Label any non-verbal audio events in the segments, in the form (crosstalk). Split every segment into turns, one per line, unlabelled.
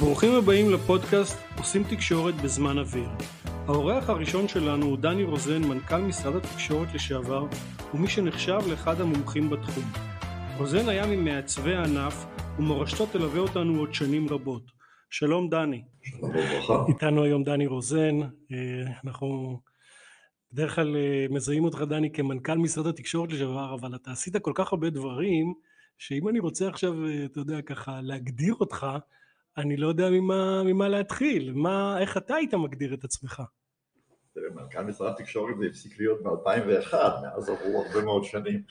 ברוכים הבאים לפודקאסט עושים תקשורת בזמן אוויר. האורח הראשון שלנו הוא דני רוזן, מנכ"ל משרד התקשורת לשעבר, ומי שנחשב לאחד המומחים בתחום. רוזן היה ממעצבי הענף, ומורשתו תלווה אותנו עוד שנים רבות. שלום דני.
שלום וברכה.
איתנו היום דני רוזן, אה, אנחנו בדרך כלל אה, מזהים אותך דני כמנכ"ל משרד התקשורת לשעבר, אבל אתה עשית כל כך הרבה דברים, שאם אני רוצה עכשיו, אה, אתה יודע, ככה להגדיר אותך, אני לא יודע ממה, ממה להתחיל, מה, איך אתה היית מגדיר את עצמך?
תראה, מנכ"ל משרד התקשורת זה הפסיק להיות ב-2001, מאז עברו הרבה מאוד שנים.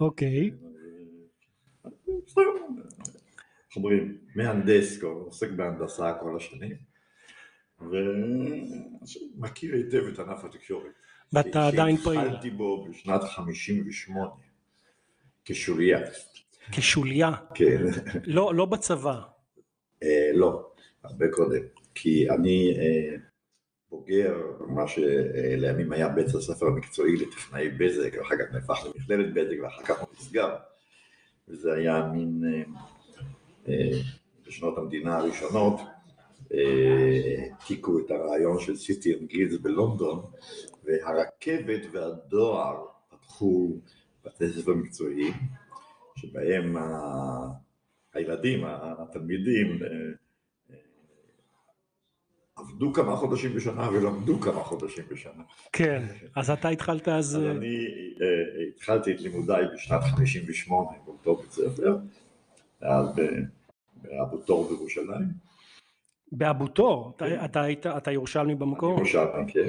אוקיי.
איך אומרים, מהנדס, עוסק בהנדסה כל השנים, ומכיר היטב את ענף התקשורת.
ואתה עדיין פעיל.
שהתחלתי בו בשנת 58, כשוליה.
כשוליה,
כן.
לא, לא בצבא.
אה, לא, הרבה קודם. כי אני אה, בוגר מה שלימים היה בית הספר המקצועי לטכנאי בזק, ואחר כך נהפך למכללת בזק, ואחר כך הוא נסגר. וזה היה מין, אה, אה, בשנות המדינה הראשונות, העתיקו את הרעיון של סיטי אנד גילס בלונדון, והרכבת והדואר פתחו בתי ספר מקצועיים, שבהם ה- הילדים, התלמידים, אה, אה, עבדו כמה חודשים בשנה ולמדו כמה חודשים בשנה.
כן, אז אתה התחלת אז...
אז אני אה, התחלתי את לימודיי בשנת 58 באותו בית ספר, באבו תור בירושלים.
באבו תור,
כן.
אתה, אתה אתה ירושלמי במקור?
אני ירושלמי, כן.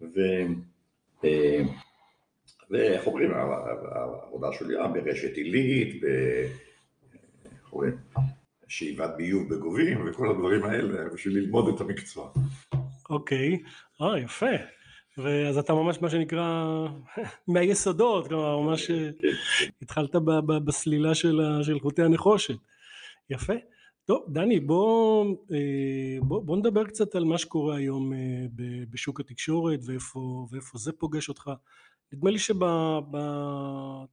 ו- אה, ואיך אומרים, העבודה שלי היה ברשת עילית, ב... איך אומרים, שאיבת ביוב בגובים וכל הדברים האלה, בשביל ללמוד את המקצוע.
אוקיי, אה יפה. ואז אתה ממש מה שנקרא (laughs) מהיסודות, כלומר ממש
כן,
התחלת ב- ב- בסלילה של חוטי הנחושת. יפה. טוב, דני, בוא, אה, בוא, בוא נדבר קצת על מה שקורה היום אה, בשוק התקשורת ואיפה, ואיפה זה פוגש אותך. נדמה לי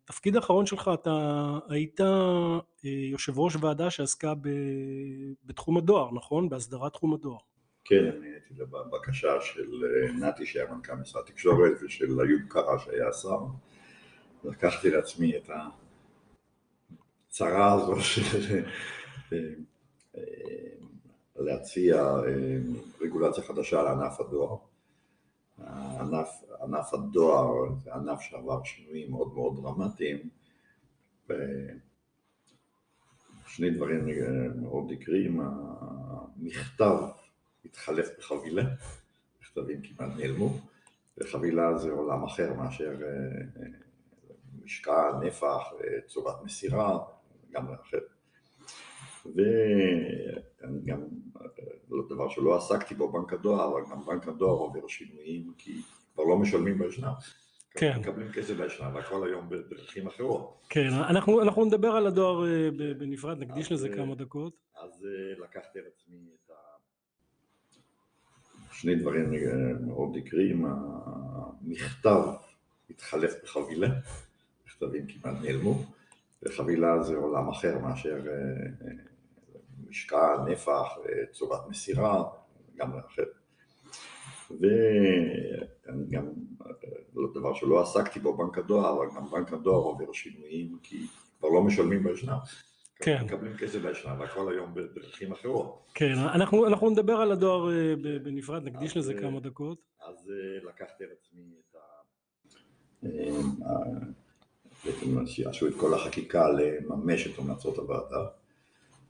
שבתפקיד האחרון שלך אתה היית אה, יושב ראש ועדה שעסקה ב, בתחום הדואר, נכון? בהסדרת תחום הדואר.
כן, אני הייתי בבקשה של אה, נתי שהיה מנכ"ל משרד התקשורת ושל איוב קרא שהיה השר. לקחתי לעצמי את הצרה הזו (laughs) של אה, להציע רגולציה חדשה לענף הדואר. ענף, ענף הדואר זה ענף שעבר שינויים מאוד מאוד דרמטיים. שני דברים אה, מאוד עיקריים, המכתב התחלף בחבילה, מכתבים כמעט נעלמו, וחבילה זה עולם אחר מאשר אה, משקל, נפח, אה, צורת מסירה, לגמרי אחר. וגם לא דבר שלא עסקתי בו, בנק הדואר, אבל גם בנק הדואר עובר שינויים, כי כבר לא משלמים באשנב.
כן.
מקבלים כסף באשנב, הכל היום בדרכים אחרות.
כן, אנחנו, אנחנו נדבר על הדואר אה, בנפרד, נקדיש
אז,
לזה
אה,
כמה דקות.
אז אה, לקחתי על עצמי את ה... שני דברים מאוד עיקריים, המכתב התחלף בחבילה, מכתבים כמעט נעלמו, וחבילה זה עולם אחר מאשר משקל, נפח, צורת מסירה, לגמרי אחר. וגם לא דבר שלא עסקתי בו, בנק הדואר, אבל גם בנק הדואר עובר שינויים, כי כבר לא משלמים באשנב.
כן.
מקבלים כסף באשנב, הכל היום בדרכים אחרות.
כן, אנחנו, אנחנו נדבר על הדואר אה, בנפרד, נקדיש
אז,
לזה
אה,
כמה דקות.
אז אה, לקחתי על עצמי את ה... בעצם שעשו את כל החקיקה לממש את המלצות הוועדה,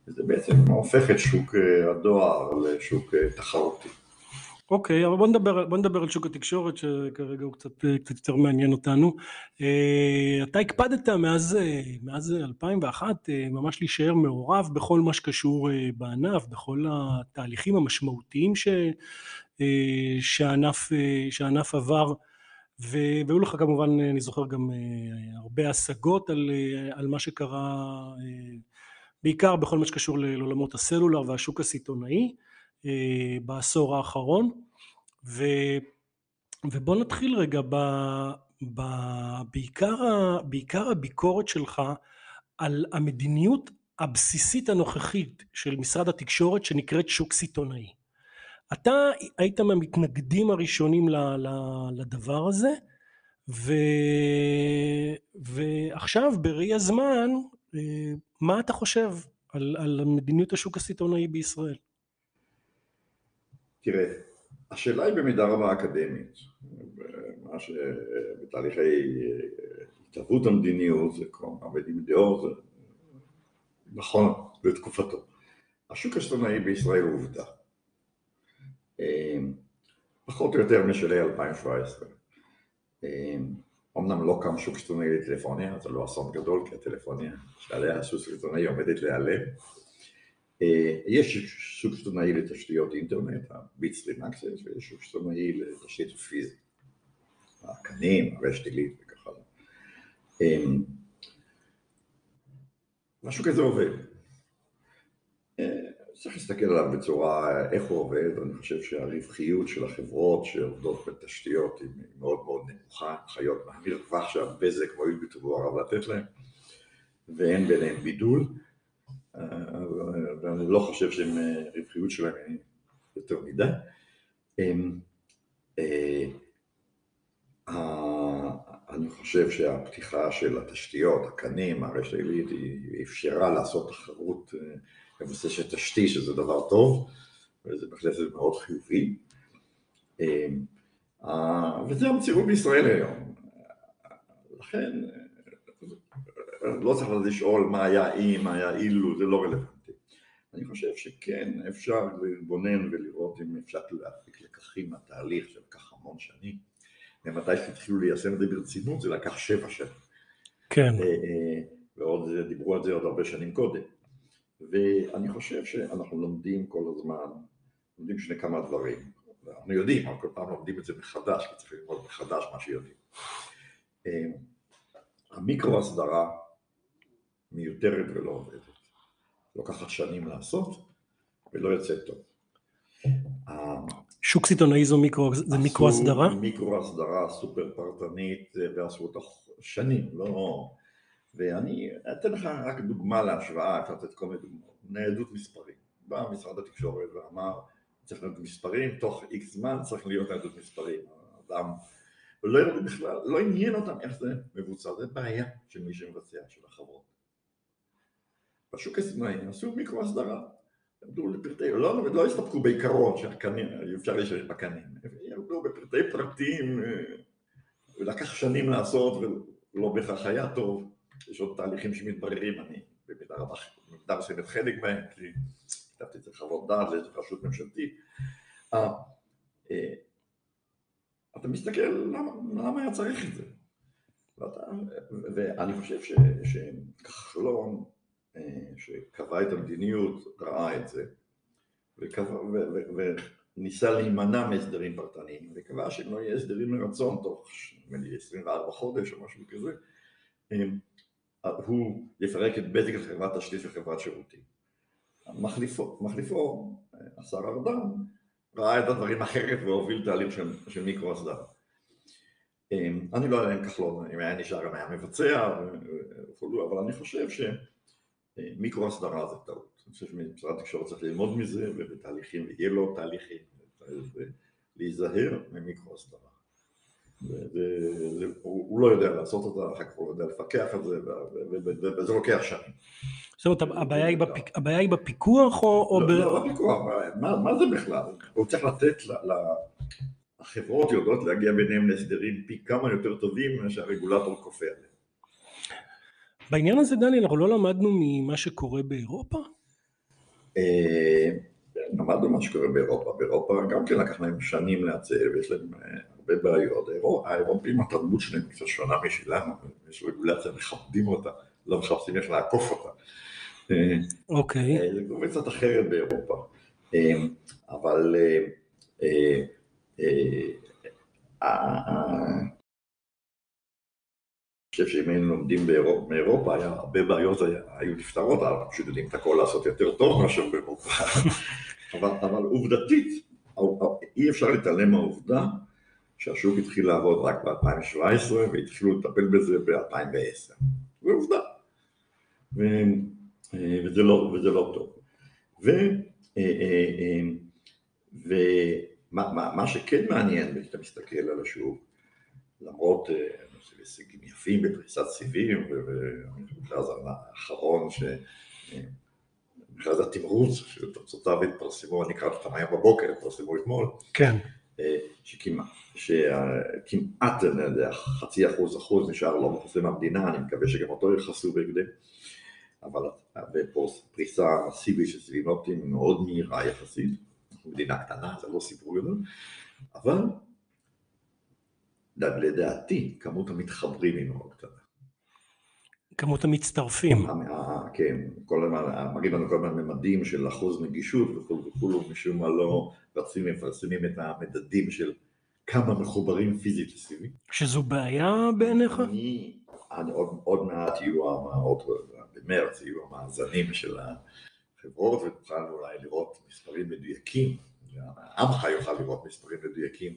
וזה בעצם הופך את שוק הדואר לשוק תחרותי.
אוקיי, אבל בוא נדבר, בוא נדבר על שוק התקשורת שכרגע הוא קצת, קצת יותר מעניין אותנו. אה, אתה הקפדת מאז, אה, מאז 2001 אה, ממש להישאר מעורב בכל מה שקשור אה, בענף, בכל התהליכים המשמעותיים ש, אה, שהענף, אה, שהענף עבר. ו- והיו לך כמובן, אני זוכר גם אה, הרבה השגות על, אה, על מה שקרה, אה, בעיקר בכל מה שקשור לעולמות הסלולר והשוק הסיטונאי בעשור האחרון. ו, ובוא נתחיל רגע ב, ב, בעיקר, בעיקר הביקורת שלך על המדיניות הבסיסית הנוכחית של משרד התקשורת שנקראת שוק סיטונאי. אתה היית מהמתנגדים הראשונים לדבר הזה ו... ועכשיו בראי הזמן מה אתה חושב על, על מדיניות השוק הסיטונאי בישראל?
תראה, השאלה היא במידה רבה אקדמית, מה שבתהליכי התהוות המדיניות זה כמו מעבדים דעות, זה נכון לתקופתו. השוק הסיטונאי בישראל הוא עובדה. פחות או יותר משלהי 2017. אמנם לא קם שוק סיטונאי לטלפוניה, זה לא אסון גדול, כי הטלפוניה שעליה הסוס סיטונאי עומדת להיעלם. יש שוק סיטונאי לתשתיות אינטרנט, הביטסטרים אקסס, ויש שוק סיטונאי לתשתית פיזית. הקנים, הרשת עילית וכך הלאה. משהו כזה עובד. צריך להסתכל עליו בצורה, איך הוא עובד, אני חושב שהרווחיות של החברות שעובדות בתשתיות היא מאוד מאוד נמוכה, חיות מהמרווח שהבזק מועיל בטובו הרב לתת להם, ואין ביניהם בידול, ואני לא חושב שהרווחיות שלהם היא יותר מדי. אני חושב שהפתיחה של התשתיות, הקנים, הרשת העילית, היא אפשרה לעשות תחרות מבוססת תשתית, שזה דבר טוב, וזה בהחלט מאוד חיובי. וזה המציאות בישראל היום. לכן, לא צריך לשאול מה היה אם, מה היה אילו, זה לא רלוונטי. אני חושב שכן, אפשר להתבונן ולראות אם אפשר להפיק לקחים מהתהליך שלקח המון שנים. ומתי שהתחילו ליישם את זה ברצינות, זה לקח שבע שנים.
כן.
ועוד דיברו על זה עוד הרבה שנים קודם. ואני חושב שאנחנו לומדים כל הזמן, לומדים שני כמה דברים. אנחנו יודעים, אבל כל פעם לומדים את זה מחדש, כי צריך ללמוד מחדש מה שיודעים. המיקרו הסדרה מיותרת ולא עובדת. לוקחת שנים לעשות ולא יוצא טוב.
שוק סיטונאי זו מיקרו, זה מיקרו הסדרה?
מיקרו הסדרה סופר פרטנית ועשו אותה שנים, לא... ואני אתן לך רק דוגמה להשוואה, אפשר לתת כל מיני דוגמאות, ניידות מספרים. בא משרד התקשורת ואמר, צריך להיות מספרים, תוך איקס זמן צריך להיות ניידות מספרים. אדם, ולא בכלל, לא עניין אותם איך זה מבוצע, זה בעיה של מי שמבצע, של החברות. בשוק הסיטונאי עשו מיקרו הסדרה, ירדו לפרטי, לא, לא הסתפקו בעיקרון שהקנים, אפשר להשתמש בקנים, ירדו בפרטי פרטים, ולקח שנים לעשות ולא בהכרח היה טוב, יש עוד תהליכים שמתבררים, אני במידה רבה, במידה מסוימת חלק מהם, כי כתבתי את זה חוות דעת לאיזו רשות ממשלתית. אתה מסתכל, למה, למה היה צריך את זה? ואתה, ואני חושב שכחלון, שקבע את המדיניות, ראה את זה, וקבע, ו, ו, וניסה להימנע מהסדרים פרטניים, וקבע שאם לא יהיה הסדרים מרצון תוך, נדמה לי, 24 חודש או משהו כזה, הוא יפרק את בזק לחברת תשתית וחברת שירותים. מחליפו, מחליפו, השר ארדן, ראה את הדברים אחרת והוביל תהליך של, של מיקרו הסדרה. אני לא יודע אם כחלון, אם היה נשאר גם היה מבצע וכו', אבל אני חושב שמיקרו הסדרה זה טעות. אני חושב שמשרד התקשורת צריך ללמוד מזה ובתהליכים, ויהיה לו תהליכים, ולהיזהר ממיקרו הסדרה. הוא לא יודע לעשות אותה, אחר כך הוא לא יודע לפקח על זה, וזה לוקח שנים.
זאת אומרת, הבעיה היא בפיקוח או...
לא, לא בפיקוח, מה זה בכלל? הוא צריך לתת לחברות יודעות להגיע ביניהם להסדרים פי כמה יותר טובים שהרגולטור כופה עליהם.
בעניין הזה, דני, אנחנו לא למדנו ממה שקורה באירופה?
אה, למדנו מה שקורה באירופה. באירופה גם כן לקח להם שנים לעצב, יש להם הרבה בעיות. האירופים, התרבות שלהם קצת שונה משלנו, יש רגולציה, מכבדים אותה, לא מחפשים איך לעקוף אותה.
אוקיי.
זה כבר קצת אחרת באירופה. אבל חושב שאם היינו לומדים מאירופה, היה הרבה בעיות היו נפתרות, אנחנו פשוט יודעים את הכל לעשות יותר טוב מאשר באירופה. (laughs) אבל עובדתית, אי אפשר להתעלם מהעובדה שהשוק התחיל לעבוד רק ב-2017 והתחילו לטפל בזה ב-2010. זה עובדה. וזה לא, וזה לא טוב. ו, ומה מה, מה שכן מעניין כשאתה מסתכל על השוק, למרות הישגים יפים בפריסת סיבים, ובמכרז האחרון, מכרז התמרוץ, שתוצאותיו התפרסמו, אני קראתי אותם היום בבוקר, התפרסמו אתמול.
כן.
שכמעט, שכמעט, אני יודע, חצי אחוז אחוז נשאר לא מכוסה מהמדינה, אני מקווה שגם אותו יכסו בהקדם, אבל פריסה מסיבית של סיבים אופטיים מאוד מהירה יחסית, מדינה קטנה, זה לא סיפור גדול, אבל לדעתי כמות המתחברים היא מאוד קטנה.
כמות המצטרפים.
כן, כל הזמן, מראים לנו כל הזמן ממדים של אחוז נגישות וכו' וכו', משום מה לא רצים ומפרסמים את המדדים של כמה מחוברים פיזית לסיבי.
שזו בעיה בעיניך?
אני, עוד, עוד מעט יהיו, עוד במרץ יהיו המאזנים של החברות ונוכל אולי לראות מספרים מדויקים, עמך יוכל לראות מספרים מדויקים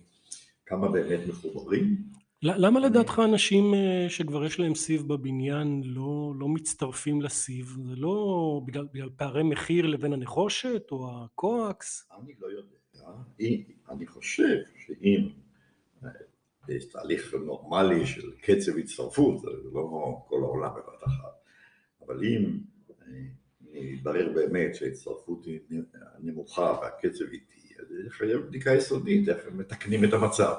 כמה באמת מחוברים.
למה לדעתך אנשים אה, שכבר יש להם סיב בבניין לא, לא מצטרפים לסיב? זה לא בגלל, בגלל פערי מחיר לבין הנחושת או הקואקס?
אני לא יודע. אני חושב שאם אה, יש תהליך נורמלי של קצב הצטרפות, זה לא כל העולם בבת אחת, אבל אם אה, יתברר באמת שההצטרפות היא נמוכה והקצב איטי, יחייב בדיקה יסודית, איך מתקנים את המצב.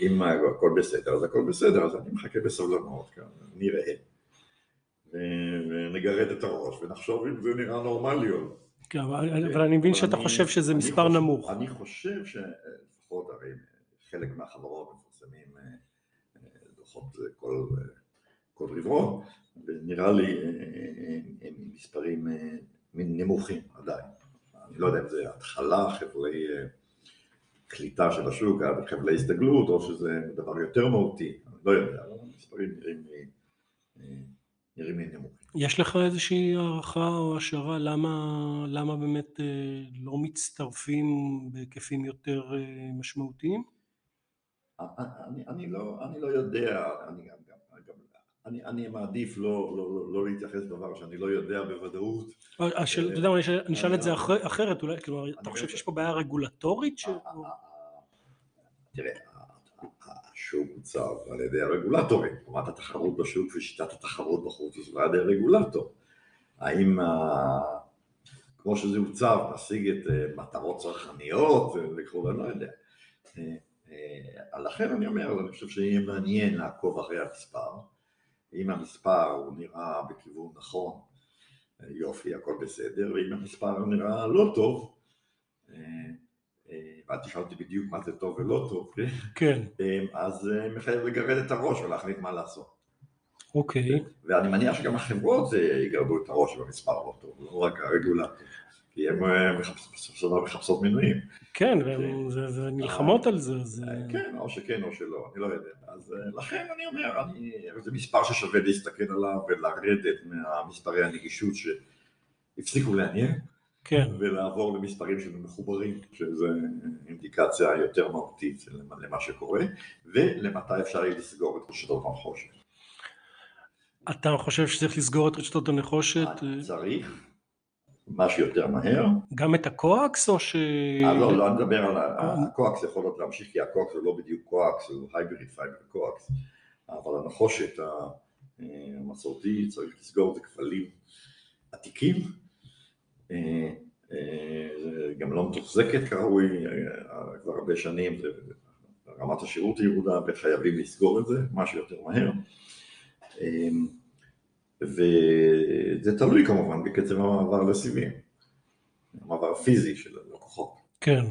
אם הכל בסדר, אז הכל בסדר, אז אני מחכה בסבלנות, כאן, נראה. ונגרד את הראש ונחשוב אם זה נראה נורמלי או לא.
כן, אבל אני מבין שאתה חושב שזה מספר נמוך.
אני חושב שלפחות הרי חלק מהחברות מפרסמים אה, דוחות כל רבעון, ונראה לי אה, הם מספרים אה, נמוכים עדיין. אני לא יודע אם זה התחלה, חבלי קליטה של השוק, חבלי הסתגלות, או שזה דבר יותר מהותי, אני לא יודע, אבל המספרים נראים לי, נראים לי נמוכים.
יש לך איזושהי הערכה או השערה למה, למה באמת לא מצטרפים בהיקפים יותר משמעותיים?
אני, אני, לא, אני לא יודע, אני גם אני, אני מעדיף לא, לא, לא, לא להתייחס לדבר שאני לא יודע בוודאות.
אה, אתה יודע מה, אני אשאל את זה אחרת, אולי, כלומר, אתה חושב שיש פה בעיה רגולטורית?
תראה, השוק עוצב על ידי הרגולטורים, רמת התחרות בשוק ושיטת התחרות בחוץ עוצבה על ידי הרגולטור. האם, כמו שזה עוצב, נשיג את אה, מטרות צרכניות וכו', אני לא יודע. אה, לכן אני אומר, אני חושב שיהיה מעניין לעקוב אחרי המספר. אם המספר הוא נראה בכיוון נכון, יופי, הכל בסדר, ואם המספר נראה לא טוב, אה, אה, ואת תשאל אותי בדיוק מה זה טוב ולא טוב,
כן, כן.
אה, אז מחייב לגרד את הראש ולהחליט מה לעשות.
אוקיי.
ואני מניח שגם החברות יגרדו את הראש במספר לא טוב, לא רק הרגולטור. כי הן מחפשות מינויים.
כן, והן כן. נלחמות על זה.
כן, או שכן או שלא, אני לא יודע. אז אה, לכן אני אומר, זה מספר ששווה להסתכל עליו ולרדת מהמספרי הנגישות שהפסיקו לעניין.
כן.
ולעבור למספרים של מחוברים, שזה אינדיקציה יותר מהותית למה שקורה, ולמתי אפשר יהיה לסגור את רשתות הנחושת.
אתה חושב שצריך לסגור את רשתות הנחושת?
צריך, מה שיותר מהר.
גם את ה coax או ש...
אה, לא, לא, אני מדבר על ה coax, יכול להיות להמשיך, כי ה coax הוא לא בדיוק coax, הוא hybrid fiber coax, אבל הנחושת המסורתי צריך לסגור את הכבלים עתיקים, אה, אה, גם לא מתוחזקת כראוי, כבר הרבה שנים, רמת השירות ירודה וחייבים לסגור את זה, מה שיותר מהר. וזה תלוי כמובן בקצב המעבר לסיבים, המעבר פיזי של הלקוחות.
כן.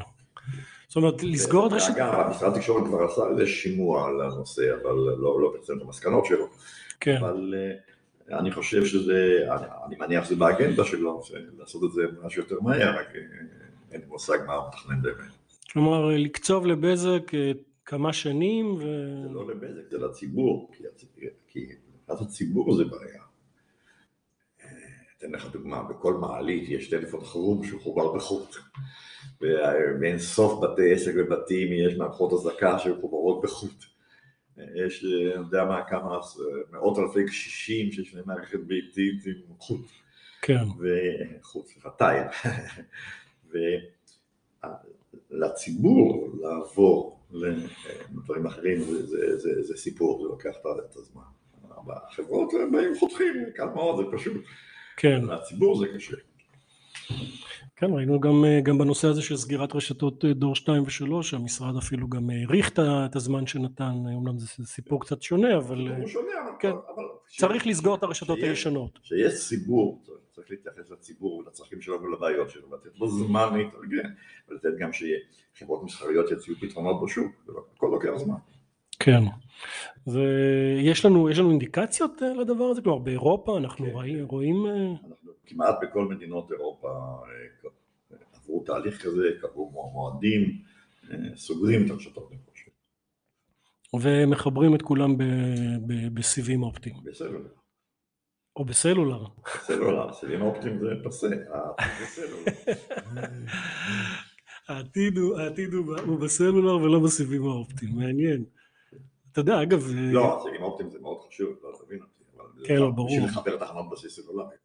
זאת אומרת, לסגור את רשת...
אגב, המשרד התקשורת כבר עשה איזה שימוע על הנושא, אבל לא, לא פרסם את המסקנות שלו.
כן.
אבל uh, אני חושב שזה, אני, אני מניח שזה באגנדה שלו, לעשות את זה משהו יותר מהר, רק אה, אין לי מושג מה הוא מתכנן באמת.
כלומר, לקצוב לבזק כמה שנים ו...
זה לא לבזק, זה לציבור, כי מבחינת הציבור זה בעיה. אתן לך דוגמה, בכל מעלית יש טלפון חירום שמחובר בחוט. ואין סוף בתי עסק ובתים יש מערכות אזעקה שמחוברות בחוט. יש, אני יודע מה, כמה מאות אלפי קשישים שיש להם מערכת ביתית עם חוט.
כן.
וחוץ לחטאי. (laughs) ולציבור לעבור לדברים אחרים זה, זה, זה, זה סיפור, זה לוקח את הזמן. בחברות הם באים חותכים, קל מאוד, זה פשוט.
כן.
לציבור זה קשה.
כן, ראינו גם, גם בנושא הזה של סגירת רשתות דור 2 ו-3, המשרד אפילו גם האריך את הזמן שנתן, אומנם זה סיפור קצת שונה, אבל...
הוא שונה,
כן. אבל... צריך לסגור את הרשתות הישנות.
כשיש ציבור, צריך להתייחס לציבור ולצרכים שלו ולבעיות שלו, ולתת לו זמן להתארגן, ולתת גם שחברות מסחריות יציעו פתרונות בשוק, הכל לוקח זמן.
כן. ויש לנו, לנו אינדיקציות אה, לדבר הזה? כלומר באירופה אנחנו כן, רואים... כן. רואים... אה,
אנחנו כמעט בכל מדינות אירופה אה, עברו תהליך כזה, קבעו מועדים, סוגרים את הרשתות נחושת.
ומחברים את כולם בסיבים אופטיים.
בסלולר.
או בסלולר.
בסלולר, סיבים אופטיים זה פסה, (laughs)
העתיד הוא בסלולר ולא בסיבים האופטיים, מעניין. אתה יודע, אגב...
לא, סיבים אופטיים זה מאוד חשוב, לא תבין אותי, אבל... כן, לא, ברור. בשביל לחבר תחנות בסיס סלולרי.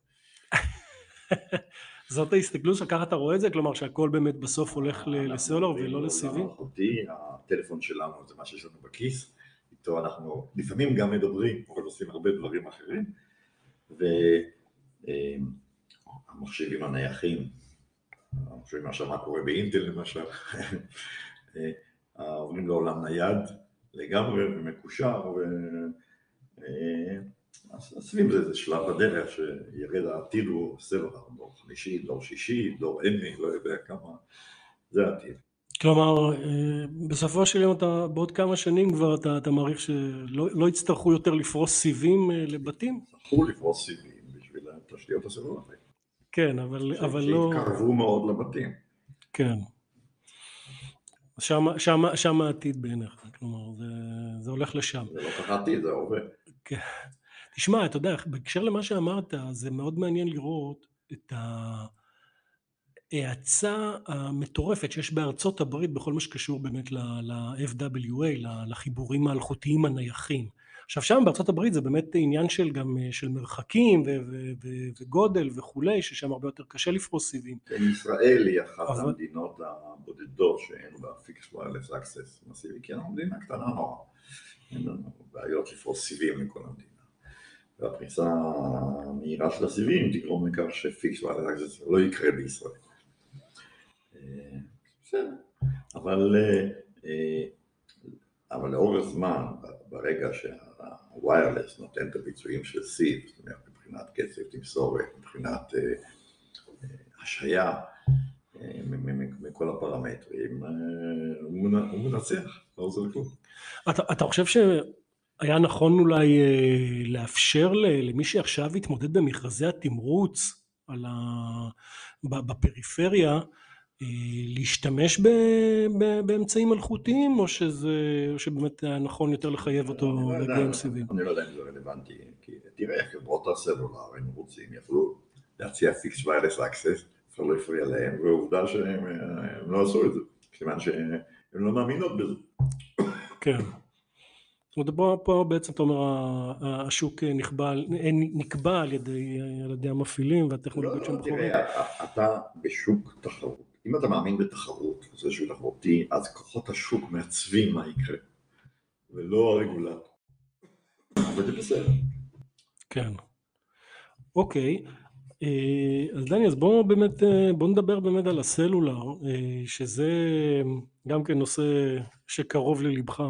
(laughs)
זאת ההסתכלות שלך, ככה אתה רואה את זה? כלומר שהכל באמת בסוף הולך לסלולר ולא לסיבים?
אותי, הטלפון שלנו זה מה שיש לנו בכיס, איתו אנחנו לפעמים גם מדברים, אבל עושים הרבה דברים אחרים, והמחשבים הנייחים, המחשבים מה קורה באינטל למשל, (laughs) עוברים לעולם נייד, לגמרי ומקושר והסביב אה, זה, זה שלב בדרך שירד העתיד הוא סלולר, דור חמישי, דור שישי, דור אמי, לא יודע כמה, זה העתיד.
כלומר, אה, בסופו של יום אתה, בעוד כמה שנים כבר אתה, אתה מעריך שלא לא יצטרכו יותר לפרוס סיבים אה, לבתים?
יצטרכו לפרוס סיבים בשביל התשתיות הסלולריות.
כן, אבל, אבל לא...
שיתקרבו מאוד לבתים.
כן. שם, שם, שם העתיד בעיניך, כלומר זה, זה הולך לשם.
זה לא ככה עתיד, זה עובד.
כן. תשמע, אתה יודע, בהקשר למה שאמרת, זה מאוד מעניין לראות את ההאצה המטורפת שיש בארצות הברית בכל מה שקשור באמת ל-FWA, לחיבורים האלחוטיים הנייחים. עכשיו שם בארצות הברית זה באמת עניין של גם אה, של מרחקים ו- ו- ו- וגודל וכולי, ששם הרבה יותר קשה לפרוס סיבים.
כן, ישראל היא אחת אבל... המדינות הבודדות שאין בה fixed wireless access מסיבי, כי אנחנו מדינה קטנה נורא, אין לנו בעיות לפרוס סיבים לכל המדינה. והפריסה המהירה של הסיבים תגרום לכך ש fixed wireless access לא יקרה בישראל. אה, בסדר, אבל, אה, אבל לאורך זמן, ברגע שה... wireless נותן את הביצועים של סיב, זאת אומרת מבחינת קצב תמסורת, מבחינת אה, אה, השהיה, אה, מכל הפרמטרים, הוא מנצח, לא עוזר לכלום.
אתה חושב שהיה נכון אולי לאפשר למי שעכשיו התמודד במכרזי התמרוץ בפריפריה, להשתמש ב, ב, באמצעים אלחוטיים, או, שזה, שבאמת היה נכון יותר לחייב אותו
לא
להגיע עם סיבים?
אני לא יודע אם זה רלוונטי, כי תראה, חברות הסלולר, הם רוצים, יכלו להציע fixed wireless access, אף לא הפריע להם, ועובדה שהם לא עשו את זה, כיוון שהן לא מאמינות בזה.
כן. זאת אומרת, פה בעצם אתה אומר השוק נקבע, נקבע על ידי, המפעילים והטכנולוגיות
שהם בחורים. תראה, אתה בשוק תחרות. אם אתה מאמין בתחרות, זה שהוא תחרותי, אז כוחות השוק מעצבים מה יקרה, ולא הרגולטור. וזה בסדר.
כן. אוקיי. אה, אז דני, אז בואו באמת, אה, בואו נדבר באמת על הסלולר, אה, שזה גם כן נושא שקרוב ללבך.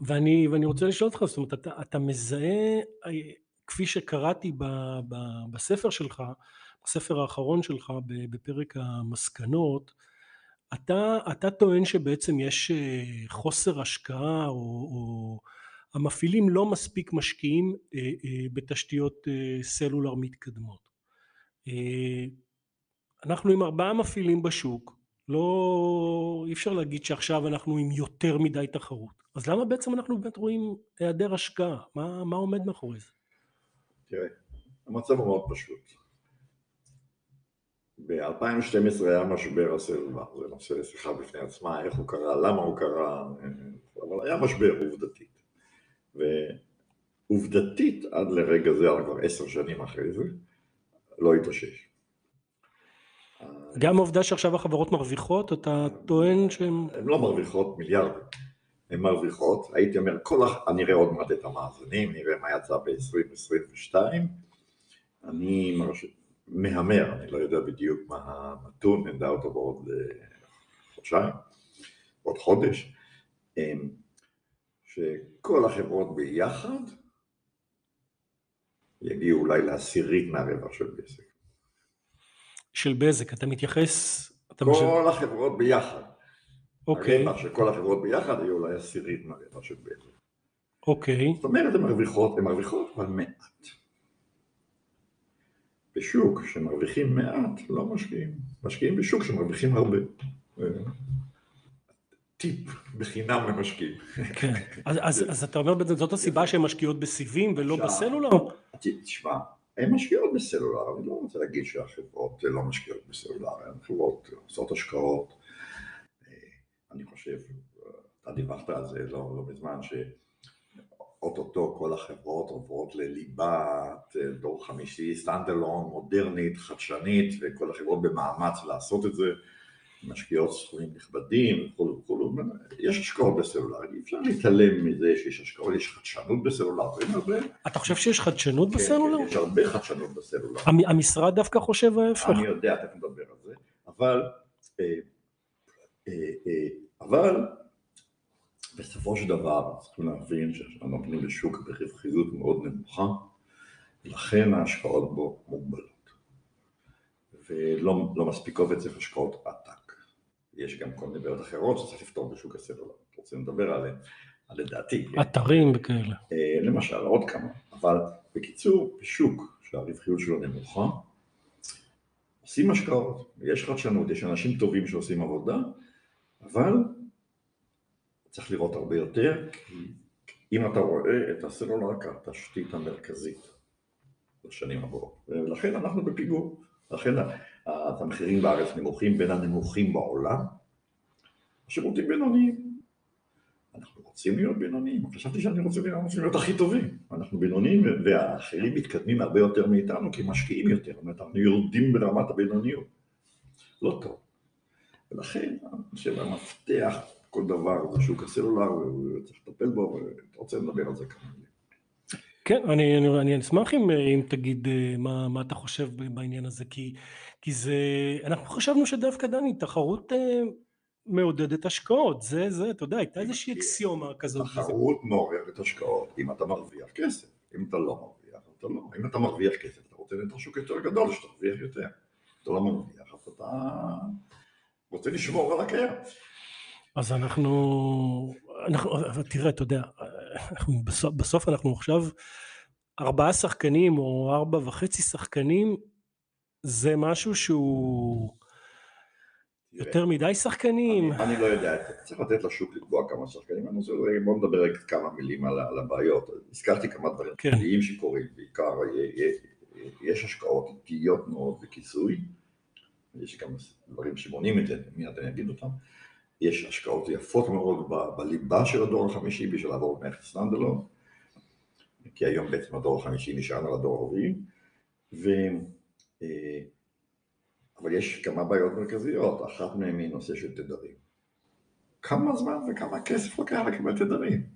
ואני, ואני רוצה לשאול אותך, זאת אומרת, אתה, אתה מזהה, כפי שקראתי ב, ב, בספר שלך, בספר האחרון שלך בפרק המסקנות, אתה, אתה טוען שבעצם יש אה, חוסר השקעה או, או המפעילים לא מספיק משקיעים אה, אה, בתשתיות סלולר מתקדמות. אנחנו עם ארבעה מפעילים בשוק, לא, אי אפשר להגיד שעכשיו אנחנו עם יותר מדי תחרות. אז למה בעצם אנחנו באמת רואים היעדר השקעה? מה, מה עומד מאחורי זה?
תראה, המצב הוא מאוד פשוט. ב-2012 היה משבר הסלולר, זה נושא לשיחה בפני עצמה, איך הוא קרה, למה הוא קרה, אבל היה משבר עובדתית. עובדתית עד לרגע זה, אבל כבר עשר שנים אחרי זה, לא התאושש.
גם העובדה שעכשיו החברות מרוויחות, אתה טוען שהן...
הן לא מרוויחות מיליארדים, הן מרוויחות, הייתי אומר, כל הח... אני אראה עוד מעט את המאזנים, נראה מה יצא ב-2022, אני מרש... מהמר, אני לא יודע בדיוק מה הנתון, נדע אותו בעוד אה, חודשיים, עוד חודש, אמ, שכל החברות ביחד יגיעו אולי לעשירית מהרווח של בזק.
של בזק, אתה מתייחס... אתה
כל
משל...
החברות ביחד.
אוקיי,
הרווח של כל החברות ביחד יהיו אולי עשירית מהרווח של בזק.
אוקיי,
זאת אומרת, הן מרוויחות, הן מרוויחות אבל מעט. בשוק שמרוויחים מעט, לא משקיעים. משקיעים בשוק שמרוויחים הרבה. אה, טיפ בחינם למשקיעים.
כן. אז, אז, אז אתה אומר בעצם זאת הסיבה שהן משקיעות בסיבים ולא בסלולר?
תשמע, הן משקיעות בסלולר, אני לא רוצה להגיד שהחברות לא משקיעות בסלולר, הן חברות עושות השקעות. אה, אני חושב, אה, אתה דיווחת על זה לא, לא מזמן, שאו-טו-טו כל החברות עוברות לליבת אה, דור חמישי, standalone, מודרנית, חדשנית, וכל החברות במאמץ לעשות את זה. משקיעות סכומים נכבדים וכולו וכולו, יש השקעות בסלולר, אי אפשר להתעלם מזה שיש השקעות, יש חדשנות בסלולר, אין הרבה,
אתה חושב שיש חדשנות
כן,
בסלולר?
כן, יש הרבה חדשנות בסלולר.
המ- המשרד דווקא חושב ההפך.
אני יודע, תכף נדבר על זה, אבל, אה, אה, אבל בסופו של דבר צריכים להבין שאנחנו נותנים לשוק ברווחיות מאוד נמוכה, ולכן ההשקעות בו מוגבלות. ולא לא מספיקות וצריך השקעות עתק. יש גם כל מיני בעיות אחרות שצריך לפתור בשוק הסלולר, רוצים לדבר עליהן, על לדעתי. כן.
אתרים וכאלה.
אה, למשל, עוד כמה. אבל בקיצור, בשוק שהרווחיות שלו נמוכה, עושים השקעות, יש חדשנות, יש אנשים טובים שעושים עבודה, אבל צריך לראות הרבה יותר, כי אם אתה רואה את הסלולר כתשתית המרכזית בשנים הבאות, ולכן אנחנו בפיגור, לכן המחירים בארץ נמוכים, בין הנמוכים בעולם, השירותים בינוניים. אנחנו רוצים להיות בינוניים, חשבתי שאני רוצה להיות הכי טובים. אנחנו בינוניים והאחרים מתקדמים הרבה יותר מאיתנו כי משקיעים יותר, זאת אומרת אנחנו יורדים ברמת הבינוניות. לא טוב. ולכן אני חושב המפתח כל דבר זה שוק הסלולר וצריך לטפל בו ואתה רוצה לדבר על זה מילים.
כן, אני, אני, אני אשמח אם, אם תגיד אה, מה, מה אתה חושב בעניין הזה, כי, כי זה, אנחנו חשבנו שדווקא דני, תחרות אה, מעודדת השקעות, זה, זה, אתה יודע, הייתה איזושהי אקסיומה כזאת.
תחרות מעוררת השקעות אם אתה מרוויח כסף, אם אתה לא מרוויח, אתה לא. אם אתה מרוויח כסף, אתה רוצה לנתח שוק יותר גדול, שתרוויח יותר. אתה לא מרוויח, אז אתה רוצה לשמור על הקיים.
אז אנחנו, אנחנו, תראה, אתה יודע, אנחנו בסוף, בסוף אנחנו עכשיו ארבעה שחקנים או ארבע וחצי שחקנים, זה משהו שהוא יותר מדי שחקנים.
אני, אני לא יודע, צריך לתת לשוק לקבוע כמה שחקנים, אני רוצה, בואו נדבר רגע כמה מילים על, על הבעיות, הזכרתי כמה דברים
כן.
טבעיים שקורים, בעיקר י- י- יש השקעות איטיות מאוד בכיסוי, יש גם דברים שמונעים את זה, מיד אני אגיד אותם, יש השקעות יפות מאוד ב- בליבה של הדור החמישי בשביל לעבור למערכת סטנדלון, כי היום בעצם הדור החמישי נשען על הדור הרביעי, ו... אה, אבל יש כמה בעיות מרכזיות, אחת מהן היא נושא של תדרים. כמה זמן וכמה כסף לוקח לקבל תדרים?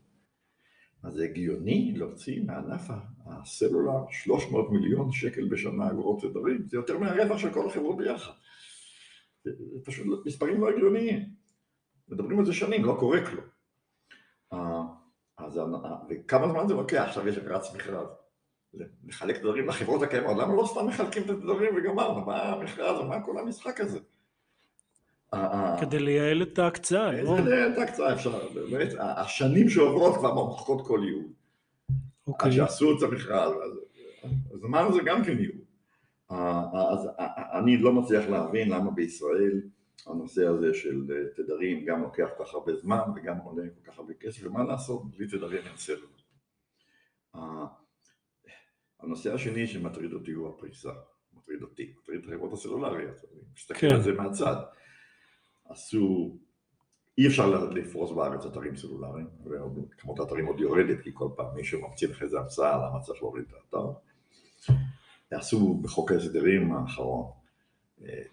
אז זה הגיוני להוציא מענף הסלולר 300 מיליון שקל בשנה אגורות תדרים, זה יותר מהרווח של כל החברות ביחד. זה פשוט מספרים לא הגיוניים. מדברים על זה שנים, לא קורה כלום. אה, אז, אה, וכמה זמן זה לוקח? עכשיו יש רץ מכרז. לחלק תדרים לחברות הקיימות, למה לא סתם מחלקים את התדרים וגמרנו, מה המכרז, מה כל המשחק הזה?
כדי לייעל את ההקצאה, לא?
איזה את ההקצאה אפשר, באמת, השנים שעוברות כבר מוכחות כל. עד
אוקיי.
שעשו את המכרז, אמרנו זה גם כן ייעול. אז אני לא מצליח להבין למה בישראל הנושא הזה של תדרים גם לוקח כל כך הרבה זמן וגם עולה כל כך הרבה כסף, ומה לעשות, בלי תדרים אין סלולר. הנושא השני שמטריד אותי הוא הפריסה, מטריד אותי, מטריד את החברות הסלולריות, אני מסתכל
כן.
על זה מהצד. עשו אי אפשר לפרוס בארץ אתרים סלולריים, וכמות האתרים עוד יורדת, כי כל פעם מישהו ממציא לך איזה המצאה, למה צריך להוריד את האתר. עשו בחוק ההסדרים האחרון אה,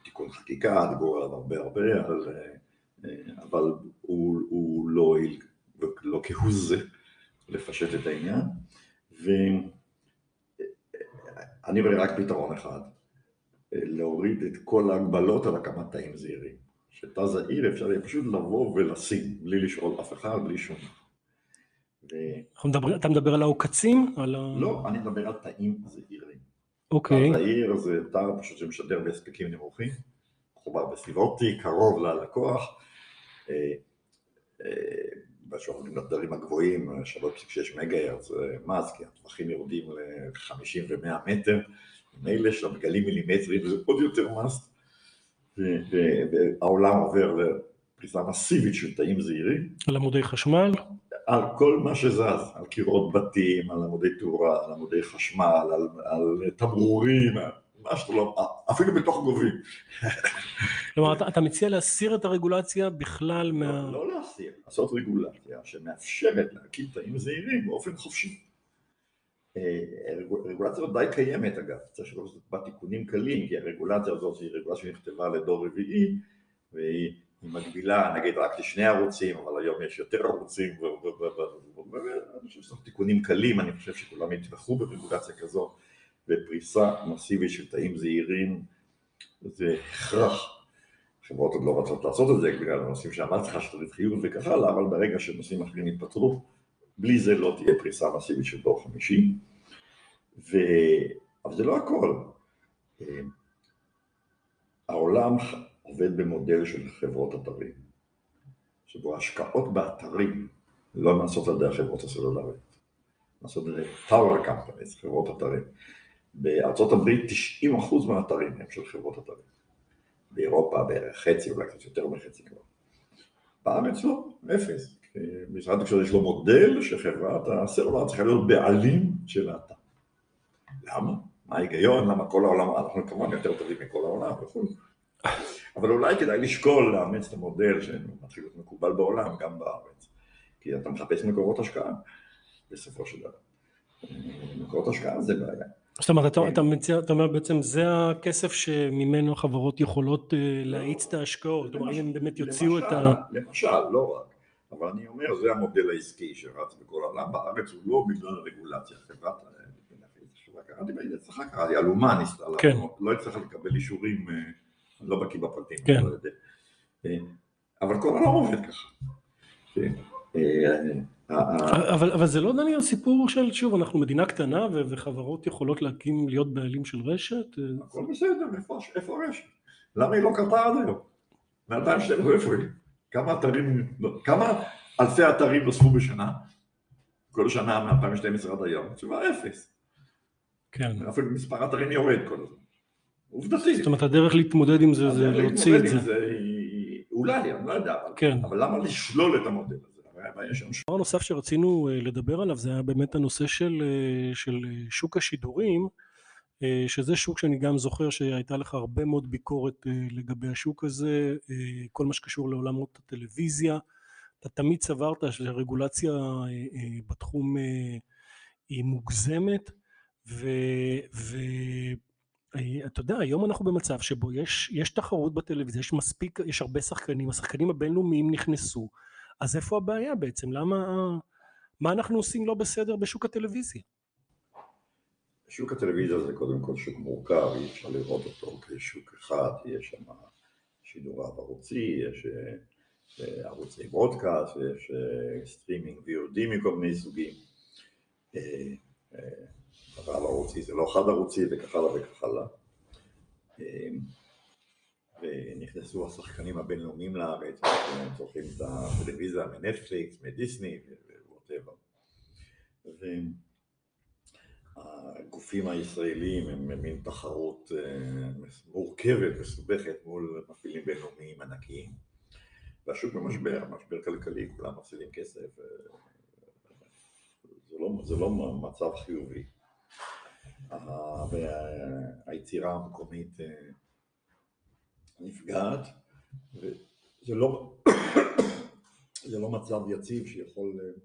תיקון חקיקה, דיברו עליו הרבה הרבה, אבל, אה, אבל הוא, הוא לא הועיל, לא כהוא זה, לפשט את העניין. ואני רואה רק פתרון אחד, להוריד את כל ההגבלות על הקמת תאים זעירים. שתא זעיר אפשר יהיה פשוט לבוא ולשים, בלי לשאול אף אחד, בלי שום.
ו... אתה מדבר על העוקצים? על.
לא, אני מדבר על תאים זעירים.
אוקיי.
תא זעיר זה תא פשוט שמשדר בהספקים נמוכים, מחובר אופטי, קרוב ללקוח. אה, אה, בשביל התדרים הגבוהים, 3.6 מגה הרץ מס, כי הטווחים יורדים ל-50 ו-100 מטר, מילא של גלים מילימטריים זה עוד יותר מס, והעולם עובר לפריסה מסיבית של תאים זעירים.
על עמודי חשמל?
על כל מה שזז, על קירות בתים, על עמודי תאורה, על עמודי חשמל, על, על תמרורים, מה שאתה לא, אפילו בתוך גובים.
כלומר, אתה, אתה מציע להסיר את הרגולציה בכלל מה...
לא, לא להסיר, לעשות רגולציה שמאפשרת להקים תאים זעירים באופן חופשי. אה, רגולציה די קיימת אגב, צריך לעשות בה תיקונים קלים, כי הרגולציה הזאת היא רגולציה שנכתבה לדור רביעי, והיא מגבילה נגיד רק לשני ערוצים, אבל היום יש יותר ערוצים, ואני חושב שצריך תיקונים קלים, אני חושב שכולם יתמכו ברגולציה כזו, ופריסה מסיבית של תאים זעירים זה הכרח. חברות עוד לא רוצות לעשות את זה בגלל הנושאים שאמרתי לך, של רווחיות וכך הלאה, אבל ברגע שנושאים אחרים יתפטרו, בלי זה לא תהיה פריסה מסיבית של דור חמישי. ו... אבל זה לא הכל. העולם עובד במודל של חברות אתרים, שבו השקעות באתרים לא נעשות על ידי החברות הסלולריות, נעשות על ידי Tower Companies, חברות אתרים. בארצות הברית 90% מהאתרים הם של חברות אתרים. באירופה בערך חצי, אולי קצת יותר מחצי כבר. בארץ לא, אפס. משרד התקשורת יש לו מודל שחברת הסלולר צריכה להיות בעלים של האתר. למה? מה ההיגיון? למה כל העולם, אנחנו כמובן יותר טובים מכל העולם וכו'. אבל אולי כדאי לשקול לאמץ את המודל שמתחיל להיות מקובל בעולם, גם בארץ. כי אתה מחפש מקורות השקעה, בסופו של דבר. מקורות השקעה זה בעיה.
זאת אומרת, אתה, אתה, מציע, אתה אומר בעצם זה הכסף שממנו החברות יכולות אה, להאיץ את ההשקעות, אומרת, אם הם באמת יוציאו את ה...
למשל, לא רק, אבל אני אומר, זה המודל העסקי שרץ בכל העולם, בארץ הוא לא בגלל הרגולציה, חברת... קראתי אצלך קראתי, אלומה ניסתה,
כן.
לא הצליחה לקבל אישורים, אה, לא בקיא בפרטים,
כן.
אה, אבל כל העולם עובד ככה. כן.
אבל, אבל זה לא דניאל סיפור של שוב אנחנו מדינה קטנה ו- וחברות יכולות להקים להיות בעלים של רשת?
הכל בסדר, איפה, איפה הרשת? למה היא לא קרתה עד היום? מ-2012 איפה היא? כמה אתרים, כמה אלפי אתרים נוספו בשנה? כל שנה מ-2012 עד היום? תשובה אפס.
כן.
אפילו מספר אתרים יורד כל הזמן. עובדתית.
זאת אומרת הדרך להתמודד עם זה זה להוציא את זה.
זה אולי, אני לא יודע,
כן.
אבל למה לשלול את המודל הזה?
דבר נוסף שרצינו אה, לדבר עליו זה היה באמת הנושא של, אה, של אה, שוק השידורים שזה שוק שאני גם זוכר שהייתה לך הרבה מאוד ביקורת לגבי השוק הזה כל מה שקשור לעולמות הטלוויזיה אתה תמיד סברת שהרגולציה בתחום היא מוגזמת ואתה יודע היום אנחנו במצב שבו יש, יש תחרות בטלוויזיה יש מספיק יש הרבה שחקנים השחקנים הבינלאומיים נכנסו אז איפה הבעיה בעצם? למה... מה אנחנו עושים לא בסדר בשוק הטלוויזיה?
שוק הטלוויזיה זה קודם כל שוק מורכב, אי אפשר לראות אותו כשוק אחד, יש שם שידור רב ערוצי, יש אה, ערוצי broadcast, יש אה, סטרימינג VOD מכל מיני סוגים. רב אה, ערוצי זה לא חד ערוצי וכך הלאה וכך הלאה. ונכנסו השחקנים הבינלאומיים לארץ, הם צורכים את הטלוויזיה מנטפליקס, מדיסני ו whatever. והגופים הישראלים הם מין תחרות אה, מורכבת, מסובכת מול מפעילים בינלאומיים ענקיים. והשוק במשבר, משבר כלכלי, כולם מפסידים כסף. זה לא, זה לא מצב חיובי. והיצירה המקומית נפגעת, וזה לא, זה לא מצב יציב שיכול אה,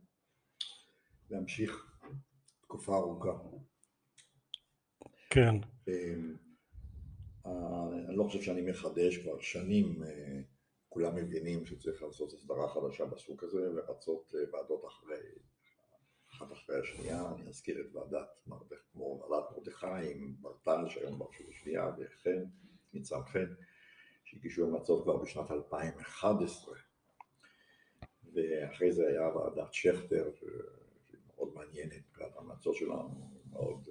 להמשיך תקופה ארוכה.
כן.
אני לא חושב שאני מחדש כבר שנים, כולם מבינים שצריך לעשות הסדרה חדשה בסוג הזה ורצות ועדות אחרי אחת אחרי השנייה, אני אזכיר את ועדת כמו ועדת מרדכי עם ברטל שהיום ברשות השנייה וחן, ניצן חן, שהגישו המלצות כבר בשנת 2011 ואחרי זה היה ועדת שכטר שהיא מאוד מעניינת, וההמלצות שלנו מאוד,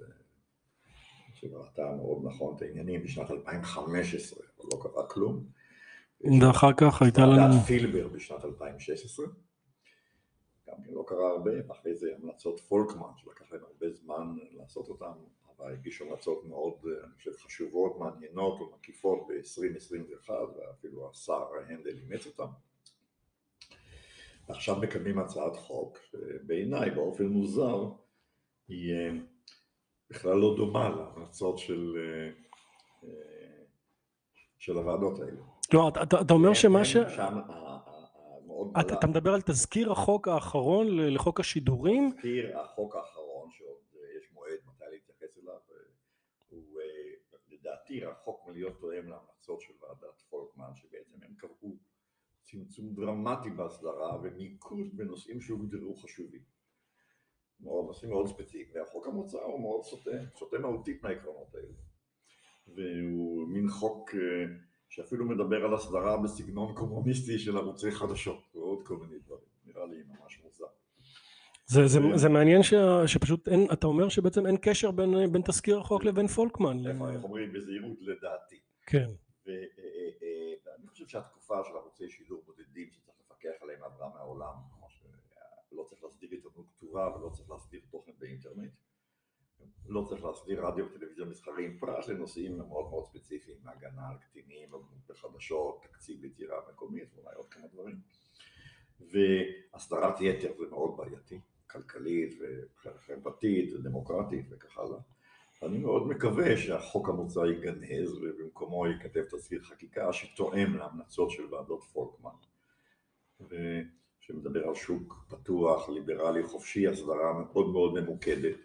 שראתה מאוד נכון את העניינים בשנת 2015, אבל לא קרה כלום.
ואחר כך הייתה לנו...
ועדת פילבר בשנת 2016 גם כן לא קרה הרבה, ואחרי זה המלצות פולקמן, שלקח להם הרבה זמן לעשות אותן, אבל הגישו המלצות מאוד, אני חושב, חשובות, מעניינות ומקיפות ב-2021, ואפילו השר הנדל אימץ אותן. ועכשיו מקדמים הצעת חוק, שבעיניי באופן מוזר, היא אה, בכלל לא דומה להמלצות של, אה, אה, של הוועדות האלה.
לא, אתה, אתה אומר שמה ש...
שם
מאוד אתה, בלט. אתה מדבר על תזכיר החוק האחרון לחוק השידורים?
תזכיר החוק האחרון, שעוד אה, יש מועד מתי להתייחס אליו, אה, הוא אה, לדעתי רחוק מלהיות תואם להמלצות של ועדת פולקמן, שבעצם הם קבעו צמצום דרמטי בהסדרה ומיקוד בנושאים שהוגדרו חשובים. מאוד, נושאים מאוד ספציפיים, והחוק המוצע הוא מאוד סוטה, סוטה מהותית מהעקרונות האלה. והוא מין חוק שאפילו מדבר על הסדרה בסגנון קומוניסטי של ערוצי חדשות ועוד כל מיני דברים, נראה לי ממש מוזר.
זה, זה, זה מעניין ש, שפשוט אין, אתה אומר שבעצם אין קשר בין, בין תזכיר החוק לבין פולקמן.
איך אומרים בזהירות לדעתי.
כן.
ואני אה, אה, חושב שהתקופה של ערוצי שידור בודדים שצריך לפקח עליהם עברה מהעולם, לא צריך להסדיר עיתונות כתובה ולא צריך להסדיר תוכן באינטרנט. לא צריך להסדיר רדיו וטלוויזיה מסחריים פרט לנושאים מאוד מאוד ספציפיים, הגנה על קטינים, בחדשות, תקציב יצירה מקומית ואולי עוד כמה דברים. והסדרת יתר זה מאוד בעייתי, כלכלית וחברתית ודמוקרטית וכך הלאה. אני מאוד מקווה שהחוק המוצע ייגנז ובמקומו ייכתב תזכיר חקיקה שתואם להמלצות של ועדות פולקמן. ושמדבר על שוק פתוח, ליברלי, חופשי, הסדרה מאוד מאוד ממוקדת.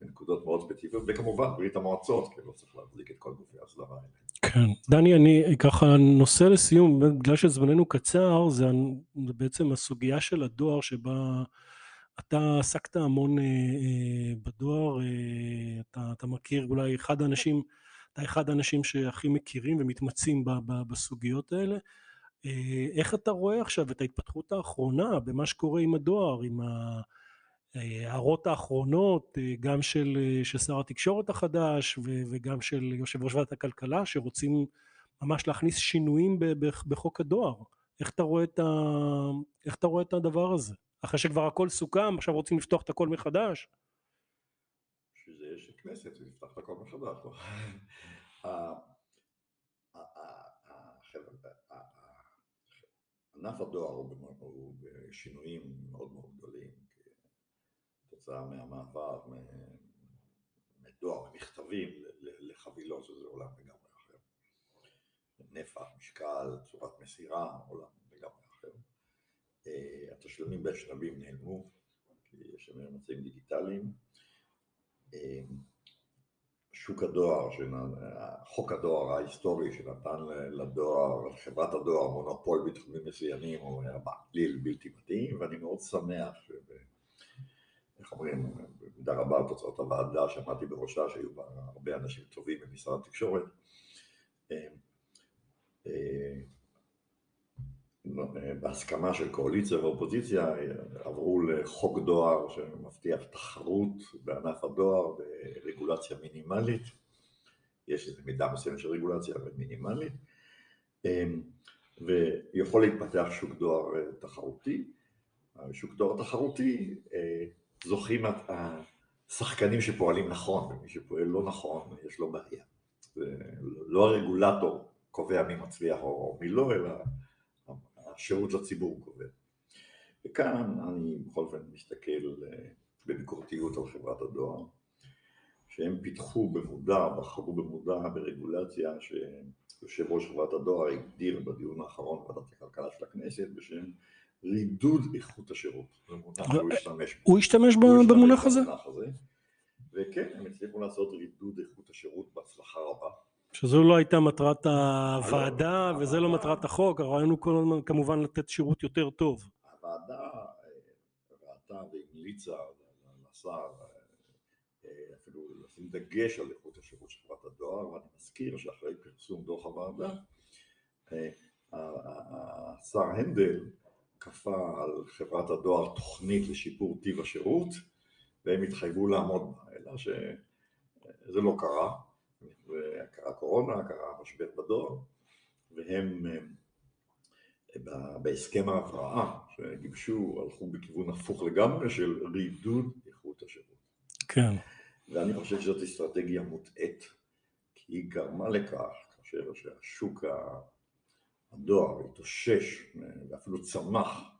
בנקודות מאוד ספציפיות, וכמובן ברית המועצות, כי לא צריך להדליק את כל גופי ההסדרה האלה.
כן, דני, אני ככה נושא לסיום, בגלל שזמננו קצר, זה בעצם הסוגיה של הדואר שבה אתה עסקת המון אה, אה, בדואר, אה, אתה, אתה מכיר אולי אחד האנשים, אתה אחד האנשים שהכי מכירים ומתמצאים ב, ב, בסוגיות האלה. אה, איך אתה רואה עכשיו את ההתפתחות האחרונה במה שקורה עם הדואר, עם ה... ההערות האחרונות אה, גם של, אה, של שר התקשורת החדש וגם של יושב ראש ועדת הכלכלה שרוצים ממש להכניס שינויים בחוק הדואר. איך אתה רואה את, ה... איך אתה רואה את הדבר הזה? אחרי שכבר הכל סוכם, עכשיו רוצים לפתוח את הכל מחדש?
בשביל זה יש כנסת, ולפתוח את הכל מחדש. לא? (laughs) ענף הדואר הוא בשינויים מאוד מאוד. כתוצאה מהמעבר מדואר, ממכתבים לחבילות, שזה עולם לגמרי אחר. נפח, משקל, צורת מסירה, עולם לגמרי אחר. אה, התשלומים בשלבים נעלמו, כי יש שם אמצעים דיגיטליים. אה, שוק הדואר, חוק הדואר ההיסטורי שנתן לדואר, לחברת הדואר מונופול בתחומים מסוימים הוא היה בעליל בלתי מתאים ואני מאוד שמח איך אומרים, במידה רבה על תוצאות הוועדה שעמדתי בראשה, שהיו בה הרבה אנשים טובים במשרד התקשורת. אה, אה, בהסכמה של קואליציה ואופוזיציה עברו לחוק דואר שמבטיח תחרות בענף הדואר ברגולציה מינימלית, יש איזו מידה מסוימת של רגולציה אבל מינימלית, אה, ויכול להתפתח שוק דואר תחרותי. שוק דואר תחרותי זוכים השחקנים שפועלים נכון, ומי שפועל לא נכון יש לו בעיה. לא הרגולטור קובע מי מצליח או מי לא, אלא השירות לציבור קובע. וכאן אני בכל אופן מסתכל אה, בביקורתיות על חברת הדואר, שהם פיתחו במודע, בחרו במודע ברגולציה שיושב ראש חברת הדואר הגדיר בדיון האחרון בוועדת הכלכלה של הכנסת בשם רידוד איכות השירות.
הוא השתמש במונח הזה?
וכן, הם הצליחו לעשות רידוד איכות השירות בהצלחה רבה.
שזו לא הייתה מטרת הוועדה
לא,
וזה לא מטרת החוק, הרעיון הוא כל הזמן כמובן לתת שירות יותר טוב.
הוועדה אה, ראתה והמליצה לשר אה, אפילו לשים דגש על איכות השירות של חברת הדואר, ואני מזכיר שאחרי פרסום דוח הוועדה, אה, השר הנדל כפה על חברת הדואר תוכנית לשיפור טיב השירות, והם התחייבו לעמוד בה, אלא שזה לא קרה, וקרה קורונה, קרה משבר בדואר, והם אה, בהסכם ההבראה שגיבשו הלכו בכיוון הפוך לגמרי של רידוד איכות השירות.
כן.
ואני חושב שזאת אסטרטגיה מוטעית, כי היא גרמה לכך, כאשר שהשוק ה- הדואר התאושש ואפילו צמח,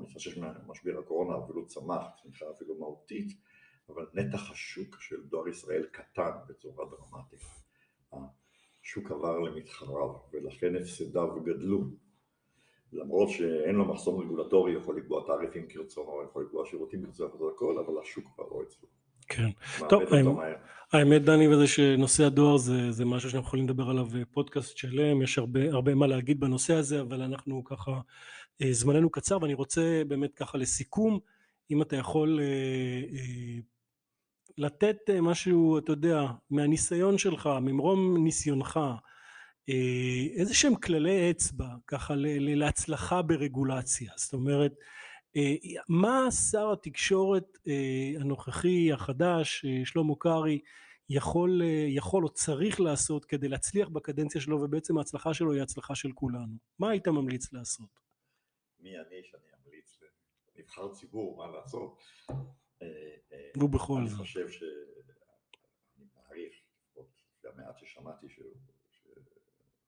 מתאושש ממשבר הקורונה, אפילו צמח, צמיחה אפילו מהותית, אבל נתח השוק של דואר ישראל קטן בצורה דרמטית. השוק עבר למתחריו, ולכן הפסדיו גדלו. למרות שאין לו מחסום רגולטורי, יכול לקבוע תעריפים כרצונו, יכול לקבוע שירותים כרצונו, אבל השוק כבר לא אצלו.
כן. טוב. האמת דני וזה שנושא הדואר זה, זה משהו שאנחנו יכולים לדבר עליו אה, פודקאסט שלם, יש הרבה, הרבה מה להגיד בנושא הזה, אבל אנחנו ככה, אה, זמננו קצר ואני רוצה באמת ככה לסיכום, אם אתה יכול אה, אה, לתת אה, משהו, אתה יודע, מהניסיון שלך, ממרום ניסיונך, אה, איזה שהם כללי אצבע ככה ל- ל- להצלחה ברגולציה, זאת אומרת, מה שר התקשורת אה, הנוכחי החדש אה, שלמה קרעי יכול, אה, יכול או צריך לעשות כדי להצליח בקדנציה שלו ובעצם ההצלחה שלו היא הצלחה של כולנו מה היית ממליץ לעשות?
מי אני שאני אמליץ לנבחר ציבור מה לעשות. אה, אה,
ובכל
אני
זאת
חושב ש... אני מעריך, לפחות המעט ששמעתי,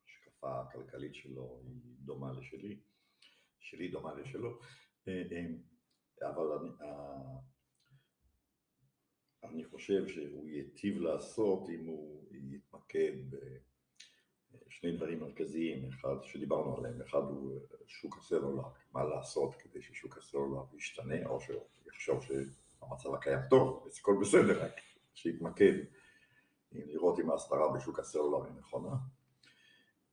שההשקפה הכלכלית שלו היא דומה לשלי, שלי דומה לשלו, אה, אה, אבל אני, אה, אני חושב שהוא ייטיב לעשות אם הוא יתמקד בשני דברים מרכזיים, אחד שדיברנו עליהם, אחד הוא שוק הסלולר, מה לעשות כדי ששוק הסלולר ישתנה, או שהוא יחשוב שהמצב הקיים טוב, אז הכל בסדר, רק שיתמקד, לראות אם ההסדרה בשוק הסלולר היא נכונה.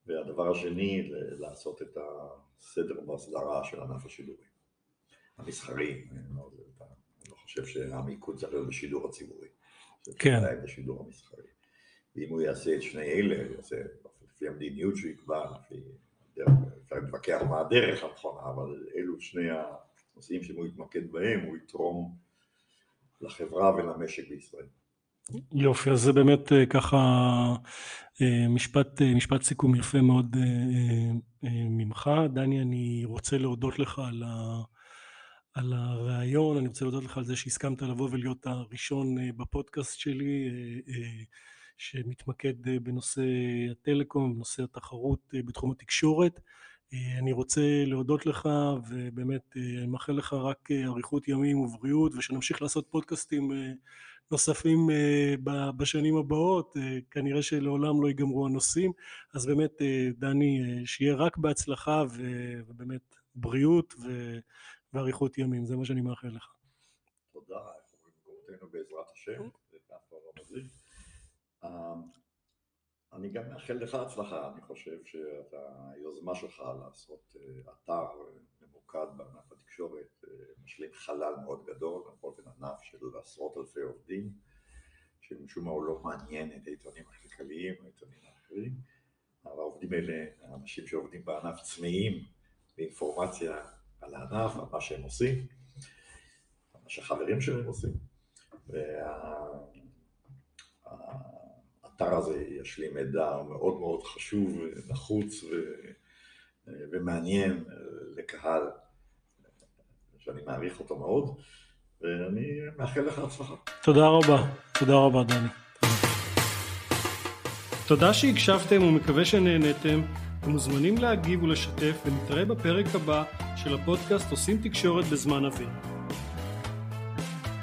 והדבר השני, לעשות את הסדר בהסדרה של ענף השידורים. המסחרי, אני לא, חושב שהמיקוד צריך להיות בשידור הציבורי.
כן.
בשידור המסחרי. ואם הוא יעשה את שני אלה, יעשה לפי המדיניות שהוא יקבע, לפי אפשר להתווכח מה הדרך הנכונה, אבל אלו שני הנושאים שאם הוא יתמקד בהם, הוא יתרום לחברה ולמשק בישראל.
יופי אז זה באמת אה, ככה אה, משפט, אה, משפט סיכום יפה מאוד ממך דני אני רוצה להודות לך על, ה, על הרעיון אני רוצה להודות לך על זה שהסכמת לבוא ולהיות הראשון אה, בפודקאסט שלי אה, אה, שמתמקד בנושא הטלקום, בנושא התחרות בתחום התקשורת. אני רוצה להודות לך ובאמת אני מאחל לך רק אריכות ימים ובריאות ושנמשיך לעשות פודקאסטים נוספים בשנים הבאות, אה, כנראה שלעולם לא ייגמרו הנושאים, אז באמת דני שיהיה רק בהצלחה ובאמת בריאות ואריכות ימים, זה מה שאני מאחל לך.
תודה, איך אומרים במקומותינו בעזרת השם, זה פעם לא. אה, אני גם מאחל לך הצלחה, אני חושב שהיוזמה שלך לעשות אה, אתר ממוקד בענף התקשורת אה, משלים חלל מאוד גדול, בכל אופן ענף של עשרות אלפי עובדים, שמשום מה הוא לא מעניין את העיתונים הכלכליים, העיתונים האחרים, אבל העובדים האלה, האנשים שעובדים בענף צמאים באינפורמציה על הענף, על מה שהם עושים, על מה שהחברים שלהם עושים. והאתר הזה ישלים מידע מאוד מאוד חשוב, נחוץ ו... ומעניין לקהל שאני מעריך אותו מאוד, ואני מאחל לך הצלחה.
תודה רבה, תודה רבה דני. תודה שהקשבתם ומקווה שנהנתם. אתם מוזמנים להגיב ולשתף ונתראה בפרק הבא של הפודקאסט עושים תקשורת בזמן אוויר.